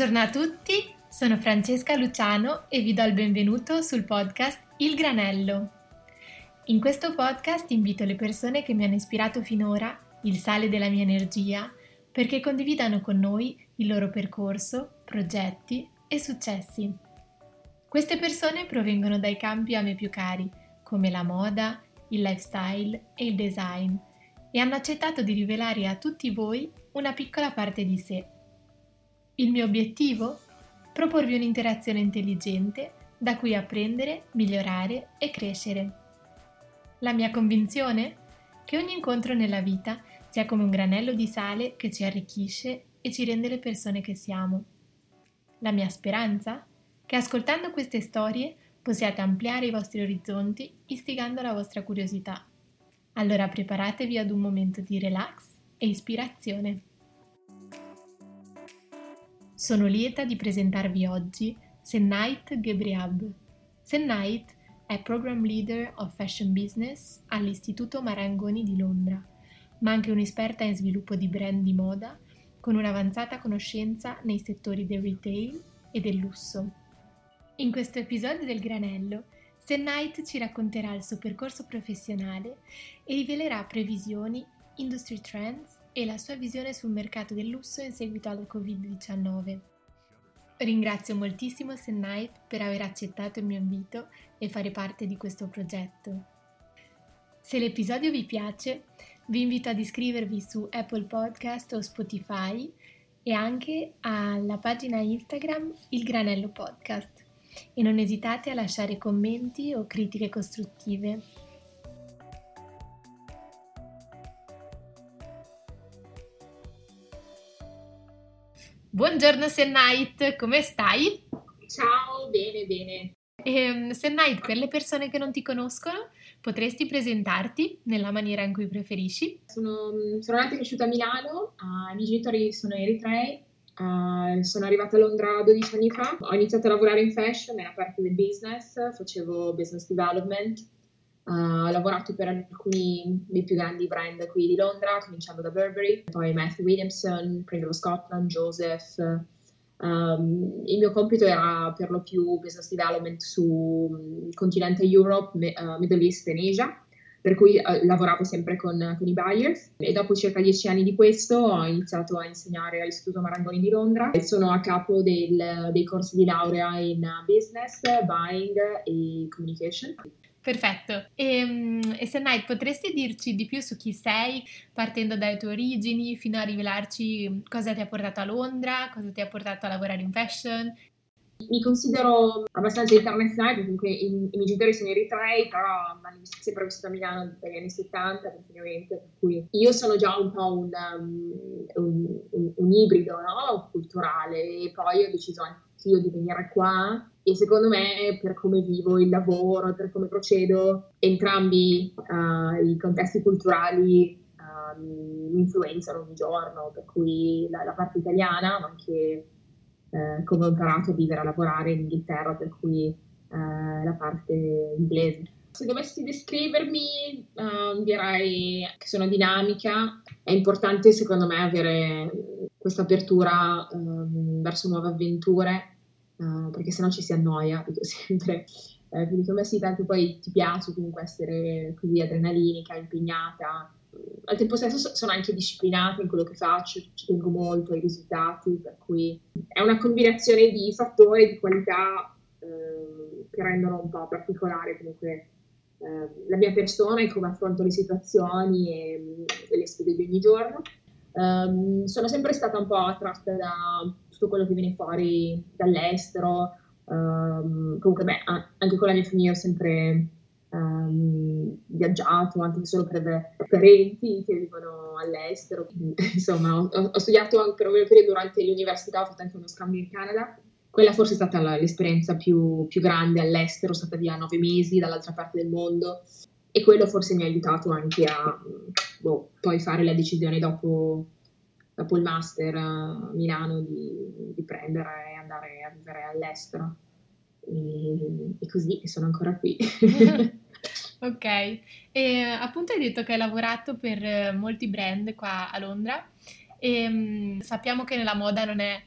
Buongiorno a tutti, sono Francesca Luciano e vi do il benvenuto sul podcast Il Granello. In questo podcast invito le persone che mi hanno ispirato finora, il sale della mia energia, perché condividano con noi il loro percorso, progetti e successi. Queste persone provengono dai campi a me più cari, come la moda, il lifestyle e il design, e hanno accettato di rivelare a tutti voi una piccola parte di sé il mio obiettivo? Proporvi un'interazione intelligente da cui apprendere, migliorare e crescere. La mia convinzione? Che ogni incontro nella vita sia come un granello di sale che ci arricchisce e ci rende le persone che siamo. La mia speranza? Che ascoltando queste storie possiate ampliare i vostri orizzonti istigando la vostra curiosità. Allora preparatevi ad un momento di relax e ispirazione. Sono lieta di presentarvi oggi Sennait Gebriab. Sennait è Program Leader of Fashion Business all'Istituto Marangoni di Londra, ma anche un'esperta in sviluppo di brand di moda con un'avanzata conoscenza nei settori del retail e del lusso. In questo episodio del Granello, Sennait ci racconterà il suo percorso professionale e rivelerà previsioni, industry trends e la sua visione sul mercato del lusso in seguito al Covid-19. Ringrazio moltissimo Sennite per aver accettato il mio invito e fare parte di questo progetto. Se l'episodio vi piace, vi invito ad iscrivervi su Apple Podcast o Spotify e anche alla pagina Instagram Il Granello Podcast e non esitate a lasciare commenti o critiche costruttive. Buongiorno Sennait, come stai? Ciao, bene, bene. E, Sennait, per le persone che non ti conoscono, potresti presentarti nella maniera in cui preferisci? Sono, sono nata e cresciuta a Milano, uh, i miei genitori sono eritrei, uh, sono arrivata a Londra 12 anni fa, ho iniziato a lavorare in fashion nella parte del business, facevo business development, Uh, ho lavorato per alcuni dei più grandi brand qui di Londra, cominciando da Burberry, poi Matthew Williamson, prendevo Scotland, Joseph. Um, il mio compito era per lo più business development mm, continente Europe, uh, Middle East e Asia, per cui uh, lavoravo sempre con, con, i buyers e dopo circa dieci anni di questo ho iniziato a insegnare all'Istituto Marangoni di Londra e sono a capo del, dei corsi di laurea in business, buying e communication. Perfetto. E, e Senai, potresti dirci di più su chi sei, partendo dalle tue origini, fino a rivelarci cosa ti ha portato a Londra, cosa ti ha portato a lavorare in fashion? Mi considero abbastanza internazionale, perché comunque i, i miei genitori sono eritrei, però hanno sempre vissuto a Milano dagli anni 70 continuamente, per cui io sono già un po' un, um, un, un, un ibrido no? culturale e poi ho deciso anche io di venire qua e secondo me per come vivo il lavoro, per come procedo, entrambi uh, i contesti culturali uh, mi influenzano ogni giorno, per cui la, la parte italiana, ma anche uh, come ho imparato a vivere a lavorare in Inghilterra, per cui la parte inglese. Se dovessi descrivermi, direi che sono dinamica, è importante secondo me avere questa apertura um, verso nuove avventure uh, perché sennò ci si annoia, dico sempre. Eh, quindi come sì, tanto poi ti piace comunque essere così adrenalinica, impegnata. Al tempo stesso sono anche disciplinata in quello che faccio, ci tengo molto ai risultati, per cui è una combinazione di fattori, di qualità eh, che rendono un po' particolare comunque eh, la mia persona e come affronto le situazioni e, e le sfide di ogni giorno. Um, sono sempre stata un po' attratta da tutto quello che viene fuori dall'estero. Um, comunque, beh, anche con la mia famiglia ho sempre um, viaggiato, anche solo per parenti che vivono all'estero. Insomma, ho, ho studiato per un periodo durante l'università, ho fatto anche uno scambio in Canada. Quella forse è stata l'esperienza più, più grande all'estero, stata via nove mesi dall'altra parte del mondo e quello forse mi ha aiutato anche a boh, poi fare la decisione dopo dopo il master a Milano di, di prendere e andare a vivere all'estero. E, e così sono ancora qui. ok, e appunto hai detto che hai lavorato per molti brand qua a Londra e um, sappiamo che nella moda non è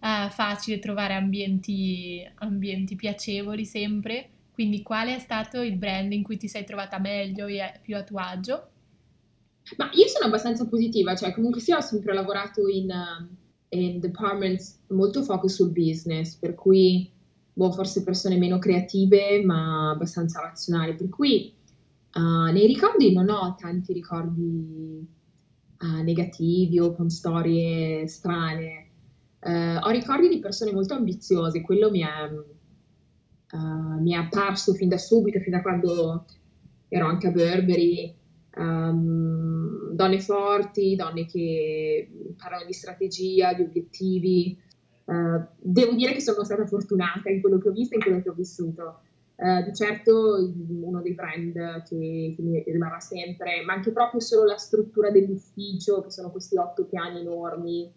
uh, facile trovare ambienti, ambienti piacevoli sempre. Quindi qual è stato il brand in cui ti sei trovata meglio e più a tuo agio? Ma io sono abbastanza positiva, cioè comunque sì ho sempre lavorato in, in departments molto focus sul business, per cui boh, forse persone meno creative ma abbastanza razionali, per cui uh, nei ricordi non ho tanti ricordi uh, negativi o con storie strane. Ho ricordi di persone molto ambiziose, quello mi è, mi è apparso fin da subito, fin da quando ero anche a Burberry. Um, donne forti, donne che parlano di strategia, di obiettivi, Uh, devo dire che sono stata fortunata in quello che ho visto e in quello che ho vissuto. Uh, di certo uno dei brand che, che, mi rimarrà sempre, ma anche proprio solo la struttura dell'ufficio, che sono questi otto piani enormi,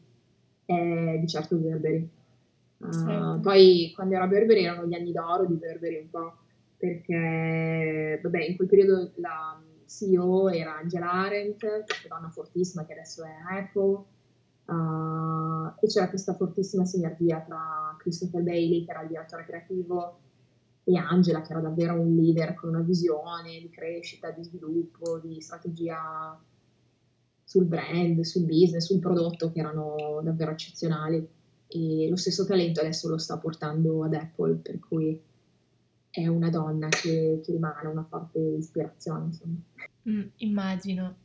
è di certo Burberry. Uh, certo. Poi quando ero a Burberry erano gli anni d'oro di Burberry un po', perché vabbè, in quel periodo la CEO era Angela Arendt, questa donna fortissima che adesso è Apple, Uh, e c'era questa fortissima sinergia tra Christopher Bailey, che era il direttore creativo, e Angela, che era davvero un leader con una visione di crescita, di sviluppo, di strategia sul brand, sul business, sul prodotto, che erano davvero eccezionali. E lo stesso talento adesso lo sta portando ad Apple, per cui è una donna che, che rimane una forte ispirazione. Insomma. Mm, immagino.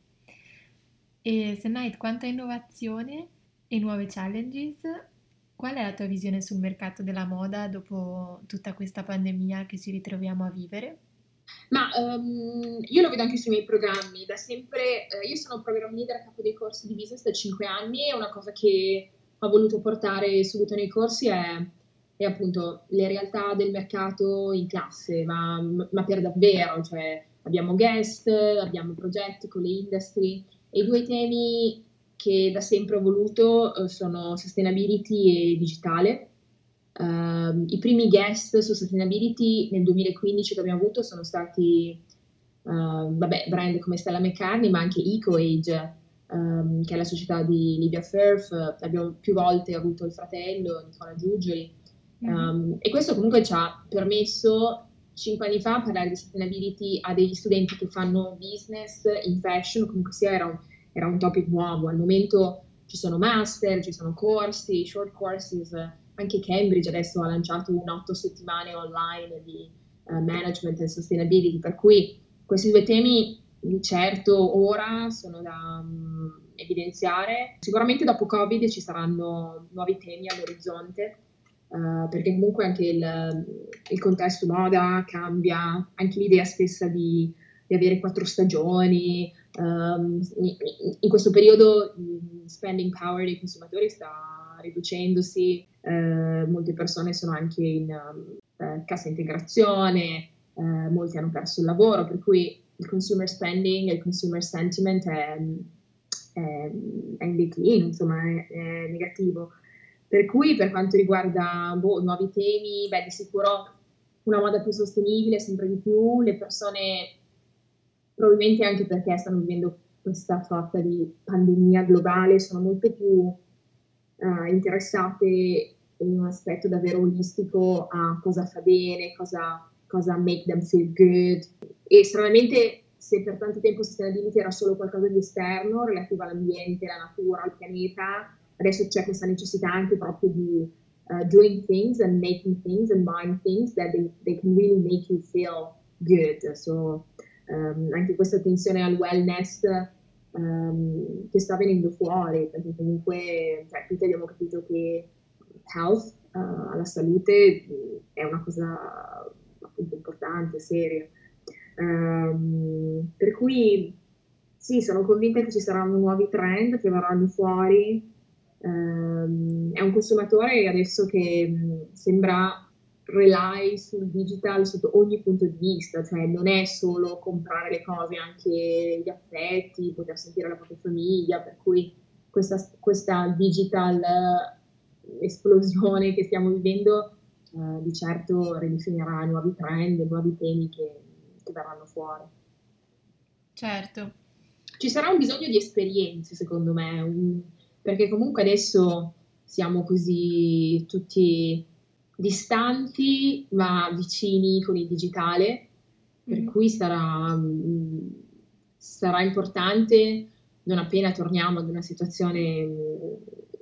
E Senait, quanto a innovazione e nuove challenges, qual è la tua visione sul mercato della moda dopo tutta questa pandemia che ci ritroviamo a vivere? Ma um, io lo vedo anche sui miei programmi, da sempre, eh, io sono program leader a capo dei corsi di business da 5 anni e una cosa che ho voluto portare subito nei corsi è, è appunto le realtà del mercato in classe, ma, ma per davvero, cioè abbiamo guest, abbiamo progetti con le industry e i due temi che da sempre ho voluto uh, sono sustainability e digitale. Uh, I primi guest su sustainability nel 2015 che abbiamo avuto sono stati uh, vabbè, brand come Stella McCartney, ma anche EcoAge, um, che è la società di Livia Firth. Abbiamo più volte avuto il fratello Nicola Giuggioli. Um, e questo comunque ci ha permesso cinque anni fa parlare di sustainability a degli studenti che fanno business in fashion, comunque sia era un, era un topic nuovo. Al momento ci sono master, ci sono corsi, short courses, anche Cambridge adesso ha lanciato un otto settimane online di uh, management e sustainability, per cui questi due temi certo ora sono da um, evidenziare. Sicuramente dopo Covid ci saranno nuovi temi all'orizzonte Uh, perché comunque anche il, il, contesto moda cambia, anche l'idea stessa di, di avere quattro stagioni. Um, in, in, questo periodo il spending power dei consumatori sta riducendosi, uh, molte persone sono anche in uh, cassa integrazione, molti hanno perso il lavoro, per cui il consumer spending e il consumer sentiment è, è, è in declino, insomma è, è negativo. Per cui per quanto riguarda boh, nuovi temi, beh, di sicuro una moda più sostenibile, sempre di più, le persone probabilmente anche perché stanno vivendo questa sorta di pandemia globale, sono molto più uh, interessate in un aspetto davvero olistico a cosa fa bene, cosa, cosa make them feel good. E stranamente se per tanto tempo sustainability era solo qualcosa di esterno, relativo all'ambiente, alla natura, al pianeta, adesso c'è questa necessità anche proprio di uh, doing things and making things and buying things that they, they can really make you feel good. So, um, anche questa attenzione al wellness um, che sta venendo fuori, perché comunque cioè, tutti abbiamo capito che health, uh, la salute, è una cosa appunto importante, seria. Um, per cui sì, sono convinta che ci saranno nuovi trend che verranno fuori Um, è un consumatore adesso che mh, sembra rely sul digital sotto ogni punto di vista, cioè non è solo comprare le cose, anche gli affetti, poter sentire la propria famiglia, per cui questa, questa digital esplosione che stiamo vivendo uh, di certo ridefinirà nuovi trend, nuovi temi che, che verranno fuori. Certo. Ci sarà un bisogno di esperienze, secondo me, un, perché comunque adesso siamo così tutti distanti ma vicini con il digitale, per mm. cui sarà, mm, sarà importante non appena torniamo ad una situazione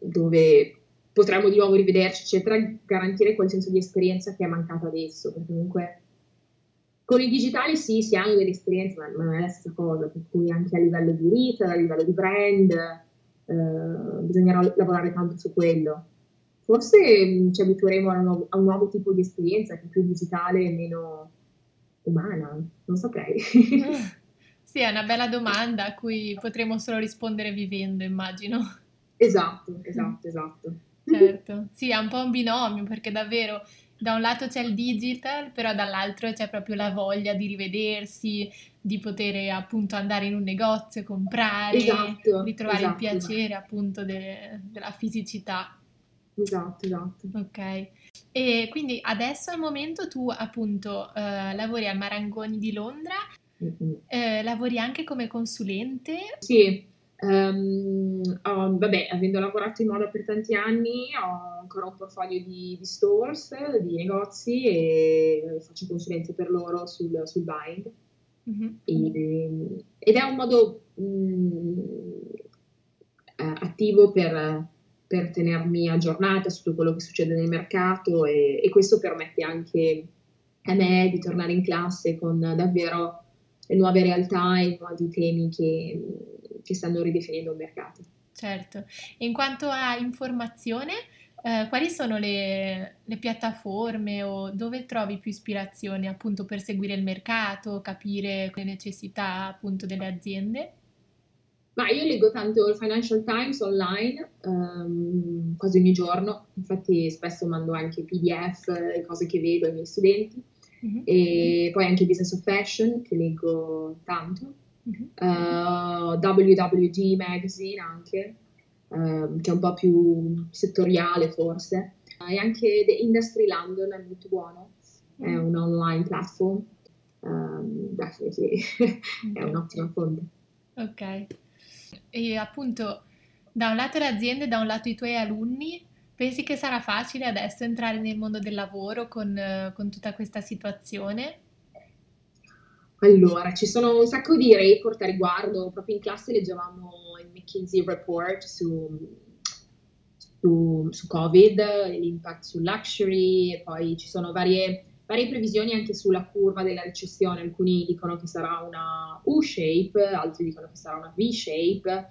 dove potremmo di nuovo rivederci, eccetera, garantire quel senso di esperienza che è mancato adesso, perché comunque con il digitale sì, si hanno delle esperienze, ma non è la stessa cosa, per cui anche a livello di retail, a livello di brand, eh, bisognerà lavorare tanto su quello. Forse mm, ci abitueremo a un, nuovo, a un nuovo tipo di esperienza che è più digitale e meno umana, non saprei. Sì, è una bella domanda a cui potremo solo rispondere vivendo, immagino. Esatto, esatto, esatto. Certo, sì, è un po' un binomio perché davvero da un lato c'è il digital, però dall'altro c'è proprio la voglia di rivedersi, di poter appunto andare in un negozio, comprare, esatto, di trovare esatto, il piacere appunto de- della fisicità. Esatto, esatto. Ok. E quindi adesso al momento tu appunto eh, lavori al Marangoni di Londra, mm-hmm. eh, lavori anche come consulente? Sì, Um, oh, vabbè, avendo lavorato in moda per tanti anni, ho ancora un portfolio di, di stores, di negozi e faccio consulenze per loro sul, sul buying. Mm-hmm. E, ed è un modo mh, mm, eh, attivo per, per, tenermi aggiornata su tutto quello che succede nel mercato e, e questo permette anche a me di tornare in classe con davvero le nuove realtà e i nuovi temi che, che stanno ridefinendo il mercato. Certo, e in quanto a informazione, eh, quali sono le, le, piattaforme o dove trovi più ispirazione appunto per seguire il mercato, capire le necessità appunto delle aziende? Ma io leggo tanto il Financial Times online um, quasi ogni giorno, infatti spesso mando anche PDF, cose che vedo ai miei studenti. Mm-hmm. E poi anche Business of Fashion, che leggo tanto, mm-hmm. uh, WWD Magazine anche, uh, che è un po' più settoriale forse, e anche The Industry London è molto buono, mm-hmm. è un online platform, um, definitely è un'ottima fonte. Ok, e appunto da un lato le aziende, da un lato i tuoi alunni, Pensi che sarà facile adesso entrare nel mondo del lavoro con, con tutta questa situazione? Allora, ci sono un sacco di report a riguardo, proprio in classe leggevamo il McKinsey Report su, su, su Covid, l'impact sul luxury, e poi ci sono varie, varie, previsioni anche sulla curva della recessione, alcuni dicono che sarà una U-shape, altri dicono che sarà una V-shape,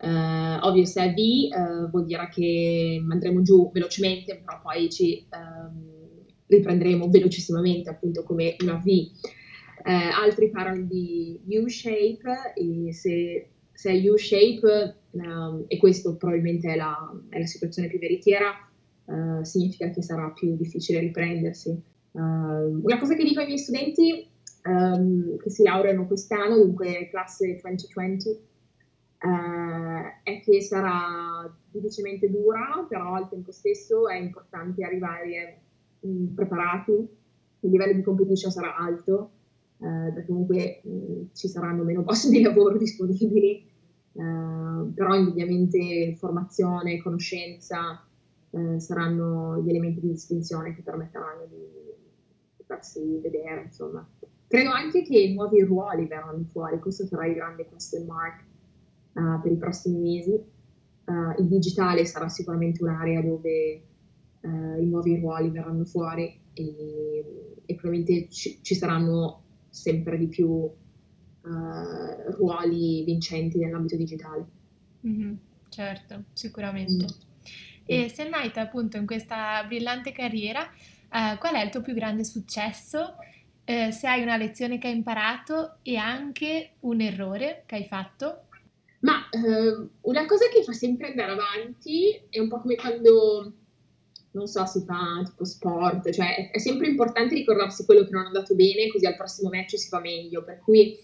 Uh, ovvio, se è V uh, vuol dire che andremo giù velocemente, però poi ci um, riprenderemo velocissimamente, appunto come una V. Uh, altri parlano di U-shape e se, se è U-shape, um, e questo probabilmente è la, è la situazione più veritiera, significa che sarà più difficile riprendersi. una cosa che dico ai miei studenti um, che si laureano quest'anno, dunque classe 2020, eh, è che sarà difficilmente dura, però al tempo stesso è importante arrivare mh, mm, preparati, il livello di competition sarà alto, eh, perché comunque mh, mm, ci saranno meno posti di lavoro disponibili, eh, però indubbiamente formazione, conoscenza eh, saranno gli elementi di distinzione che permetteranno di, di farsi vedere, insomma. Credo anche che nuovi ruoli verranno fuori, questo sarà il grande question mark uh, per i prossimi mesi. Uh, il digitale sarà sicuramente un'area dove uh, i nuovi ruoli verranno fuori e, e probabilmente ci, ci, saranno sempre di più ruoli vincenti nell'ambito digitale. Mm-hmm, certo, sicuramente. Mm. E Sennaita, appunto, in questa brillante carriera, qual è il tuo più grande successo? Eh, se hai una lezione che hai imparato e anche un errore che hai fatto? Ma una cosa che fa sempre andare avanti è un po' come quando, non so, si fa tipo sport, cioè è sempre importante ricordarsi quello che non è andato bene, così al prossimo match si fa meglio. Per cui,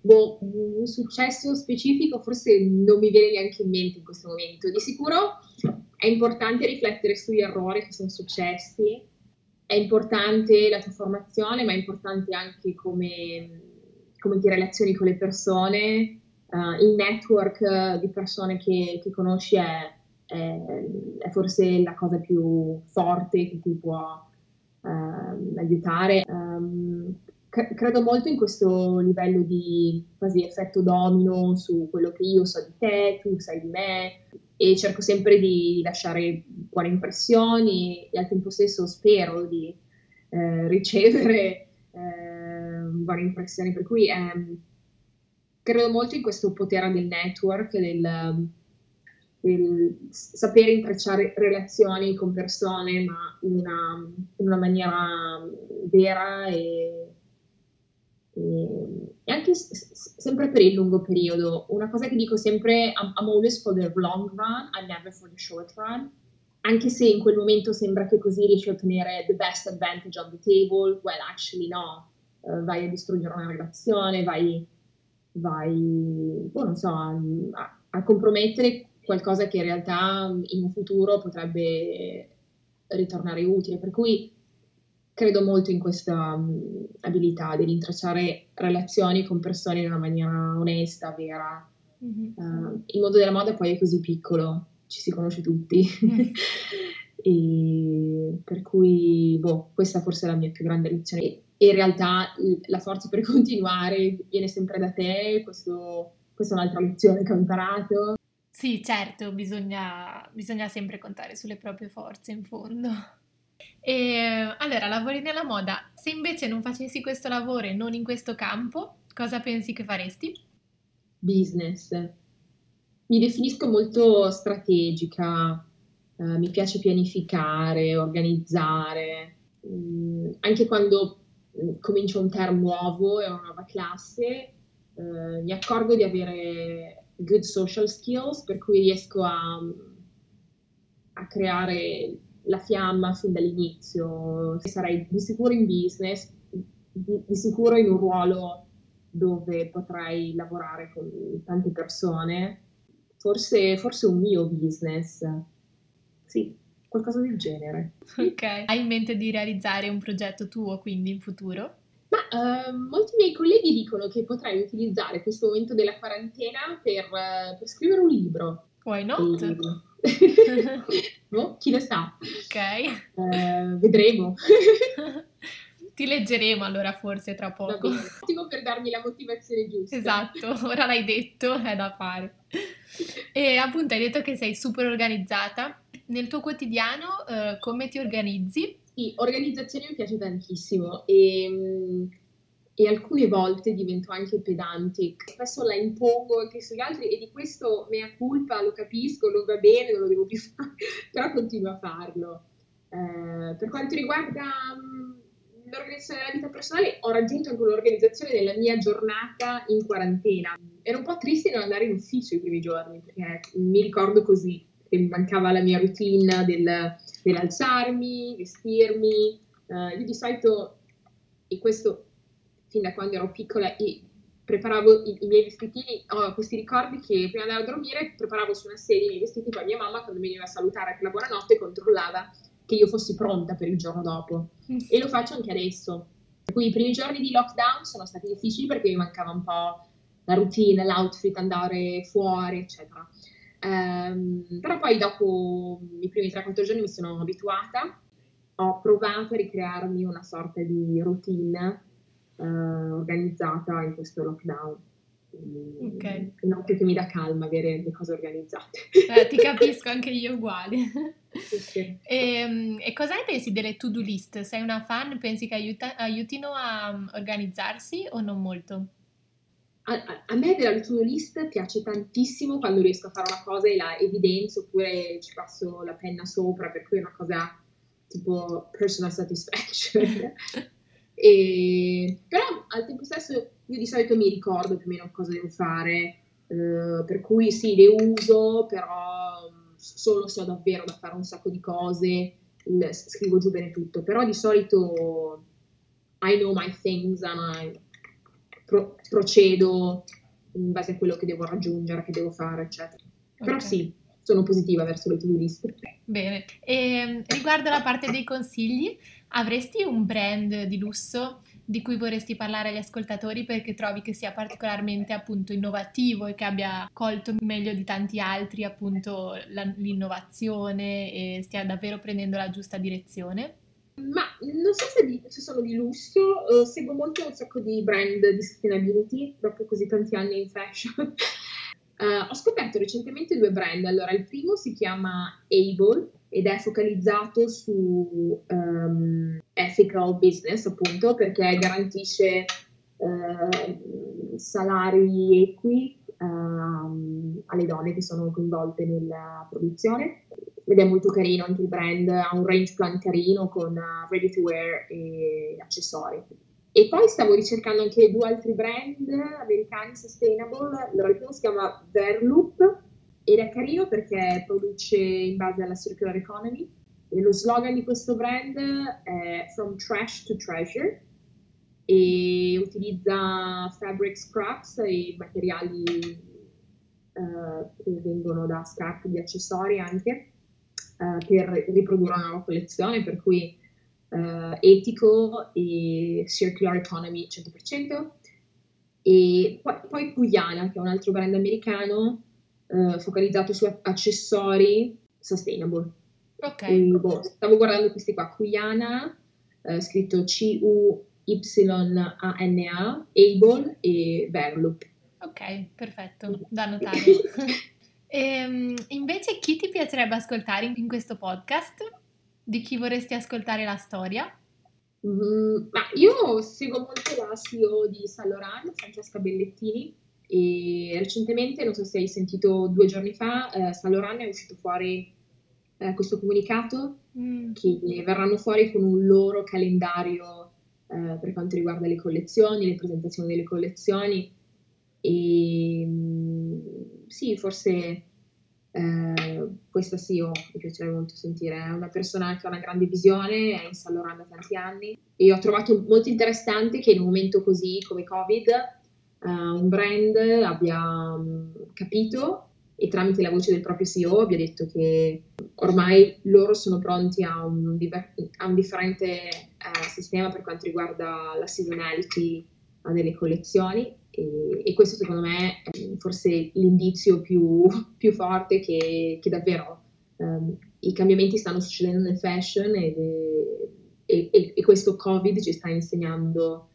boh, un successo specifico forse non mi viene neanche in mente in questo momento. Di sicuro è importante riflettere sugli errori che sono successi, è importante la tua formazione, ma è importante anche come, come ti relazioni con le persone uh, il network di persone che, che conosci è, è, è, forse la cosa più forte che ti può uh, aiutare. Um, c- credo molto in questo livello di quasi effetto domino su quello che io so di te, tu sai di me e cerco sempre di lasciare buone impressioni e al tempo stesso spero di eh, ricevere eh, buone impressioni, per cui eh, credo molto in questo potere del network, del sapere intrecciare relazioni con persone, ma in una, in una maniera vera e, e, e anche s- sempre per il lungo periodo. Una cosa che dico sempre, I'm, always for the long run, I'm never for the short run. Anche se in quel momento sembra che così riesci a ottenere the best advantage on the table, well, actually no. Uh, vai a distruggere una relazione, vai, vai oh, non so, a, a compromettere qualcosa che in realtà in un futuro potrebbe ritornare utile. Per cui credo molto in questa um, abilità di rintracciare relazioni con persone in una maniera onesta, vera. Mm-hmm. Uh, il mondo della moda poi è così piccolo, ci si conosce tutti. Mm. e per cui, boh, questa forse è la mia più grande lezione. E in realtà la forza per continuare viene sempre da te, questo, questa è un'altra lezione che ho imparato. Sì, certo, bisogna, bisogna sempre contare sulle proprie forze in fondo. E allora, lavori nella moda. Se invece non facessi questo lavoro e non in questo campo, cosa pensi che faresti? Business. Mi definisco molto strategica, eh, mi piace pianificare, organizzare. Mm, anche quando mm, comincio un term nuovo e una nuova classe, eh, mi accorgo di avere good social skills, per cui riesco a, a creare la fiamma fin dall'inizio. Sarei di sicuro in business, di, di sicuro in un ruolo dove potrei lavorare con tante persone, forse, forse un mio business. Sì, qualcosa del genere. Ok, hai in mente di realizzare un progetto tuo quindi in futuro? Uh, molti miei colleghi dicono che potrei utilizzare questo momento della quarantena per, uh, per scrivere un libro. Why not? E... boh, chi lo sa. Ok. Uh, vedremo. Ti leggeremo allora forse tra poco. Va per darmi la motivazione giusta. Esatto, ora l'hai detto, è da fare. E appunto hai detto che sei super organizzata. Nel tuo quotidiano uh, come ti organizzi? Sì, organizzazione mi piace tantissimo e, mm, e, alcune volte divento anche pedante. Spesso la impongo anche sugli altri e di questo mea culpa, lo capisco, non va bene, non lo devo più fare, però continuo a farlo. Eh, per quanto riguarda um, l'organizzazione della vita personale, ho raggiunto anche l'organizzazione della mia giornata in quarantena. Ero un po' triste non andare in ufficio i primi giorni, perché mi ricordo così, che mi mancava la mia routine del per alzarmi, vestirmi. Uh, io di solito, e questo fin da quando ero piccola, preparavo i, i, miei vestitini, ho questi ricordi che prima di andare a dormire preparavo su una sedia i miei vestiti, poi mia mamma quando mi veniva a salutare per la buonanotte controllava che io fossi pronta per il giorno dopo. Mm. E lo faccio anche adesso. Per cui i primi giorni di lockdown sono stati difficili perché mi mancava un po' la routine, l'outfit, andare fuori, eccetera. Um, però poi dopo i primi 3-4 giorni mi sono abituata, ho provato a ricrearmi una sorta di routine uh, organizzata in questo lockdown. Ok. Noto che mi dà calma avere le cose organizzate. Eh, ti capisco, anche io uguali. Sì, sì. E, ehm, e, cosa ne pensi delle to-do list? Sei una fan? Pensi che aiuta, aiutino a um, organizzarsi o non molto? a, a, me della to-do list piace tantissimo quando riesco a fare una cosa e la evidenzio oppure ci passo la penna sopra, per cui è una cosa tipo personal satisfaction. e, però al tempo stesso io di solito mi ricordo più o meno cosa devo fare, eh, per cui sì, le uso, però solo se ho davvero da fare un sacco di cose, scrivo giù bene tutto, però di solito I know my things and I pro- procedo in base a quello che devo raggiungere, che devo fare, eccetera. Okay. Però sì, sono positiva verso le to-do list. Bene, e ehm, riguardo la parte dei consigli, avresti un brand di lusso di cui vorresti parlare agli ascoltatori perché trovi che sia particolarmente appunto innovativo e che abbia colto meglio di tanti altri appunto la, l'innovazione e stia davvero prendendo la giusta direzione? Ma non so se, di, se sono di lusso, uh, seguo molto un sacco di brand di sustainability dopo così tanti anni in fashion. Uh, ho scoperto recentemente due brand. Allora, il primo si chiama Able ed è focalizzato su um, ethical business, appunto, perché garantisce uh, salari equi uh, alle donne che sono coinvolte nella produzione. Ed è molto carino anche il brand, ha un range plan carino con uh, ready to wear e accessori. E poi stavo ricercando anche due altri brand americani sustainable. Allora, il primo si chiama Verloop ed è carino perché produce in base alla circular economy e lo slogan di questo brand è From Trash to Treasure e utilizza fabric scraps e materiali uh, che vengono da scarpe di accessori anche uh, per riprodurre una nuova collezione per cui uh, etico e circular economy 100% e poi, poi Cuyana che è un altro brand americano eh, focalizzato su accessori sustainable. Ok. Quindi, boh, stavo guardando questi qua, Cuyana, eh, scritto C-U-Y-A-N-A, Able e Verloop. Ok, perfetto, da notare. e, ehm, invece chi ti piacerebbe ascoltare in questo podcast? Di chi vorresti ascoltare la storia? Mm, ma io seguo molto la CEO di San Laurent, Francesca Bellettini, e recentemente, non so se hai sentito due giorni fa, eh, San Laurent è uscito fuori eh, questo comunicato mm. che verranno fuori con un loro calendario eh, per quanto riguarda le collezioni, le presentazioni delle collezioni. E mm, sì, forse eh, questa sì, oh, mi piacerebbe molto sentire. È una persona che ha una grande visione, è in San Laurent da tanti anni e ho trovato molto interessante che in un momento così come Covid uh, un brand abbia um, capito e tramite la voce del proprio CEO abbia detto che ormai loro sono pronti a un, a un differente uh, sistema per quanto riguarda la seasonality delle collezioni e, e, questo secondo me è forse l'indizio più, più forte che, che davvero um, i cambiamenti stanno succedendo nel fashion ed, e, e, e questo Covid ci sta insegnando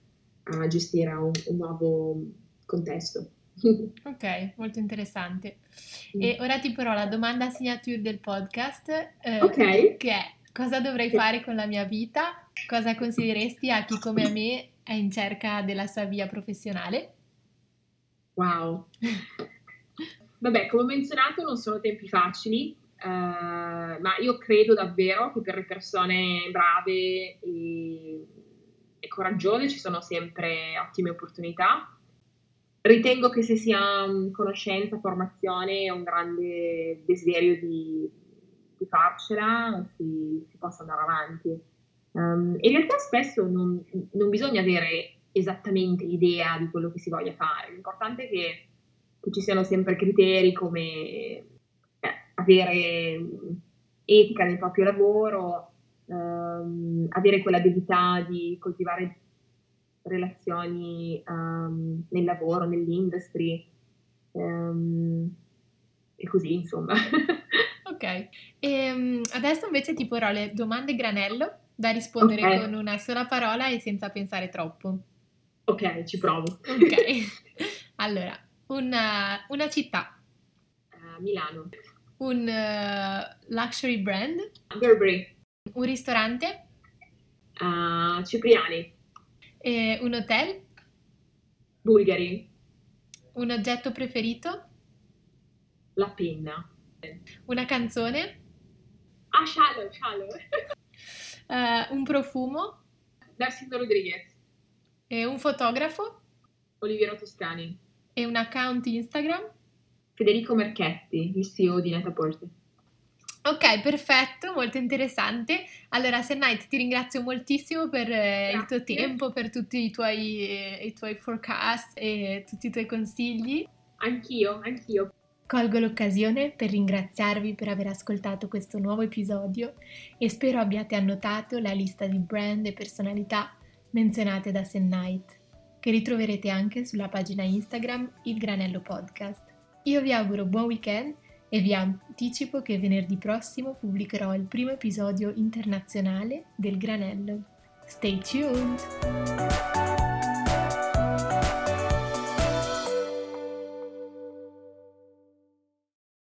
a gestire un, un nuovo contesto. Ok, molto interessante. E ora ti porrò la domanda signature del podcast, eh, okay. che è cosa dovrei fare con la mia vita? Cosa consiglieresti a chi come me è in cerca della sua via professionale? Wow. Vabbè, come menzionato non sono tempi facili, uh, ma io credo davvero che per le persone brave e, e coraggiose ci sono sempre ottime opportunità ritengo che se si ha conoscenza, formazione e un grande desiderio di, di farcela, si, si, possa andare avanti. Um, in realtà spesso non, non, bisogna avere esattamente idea di quello che si voglia fare, l'importante è che, che ci siano sempre criteri come eh, avere etica nel proprio lavoro, um, avere quell'abilità di coltivare relazioni um, nel lavoro, nell'industry um, e così insomma. ok, e, ehm, adesso invece ti porrò le domande granello da rispondere okay. con una sola parola e senza pensare troppo. Ok, ci provo. Ok, allora, una, una città. Uh, Milano. Un uh, luxury brand. Burberry. Un ristorante. Uh, Cipriani. E un hotel? Bulgari. Un oggetto preferito? La penna. Una canzone? Ah, Shallow, Shallow. un profumo? Darcindo Rodriguez. E un fotografo? Oliviero Toscani. E un account Instagram? Federico Merchetti, il CEO di Netaporte. Ok, perfetto, molto interessante. Allora, Night, ti ringrazio moltissimo per eh, il tuo tempo, per tutti i tuoi, eh, i tuoi forecast e tutti i tuoi consigli. Anch'io, anch'io. Colgo l'occasione per ringraziarvi per aver ascoltato questo nuovo episodio e spero abbiate annotato la lista di brand e personalità menzionate da Sen Night, che ritroverete anche sulla pagina Instagram Il Granello Podcast. Io vi auguro buon weekend e vi anticipo che venerdì prossimo pubblicherò il primo episodio internazionale del Granello. Stay tuned!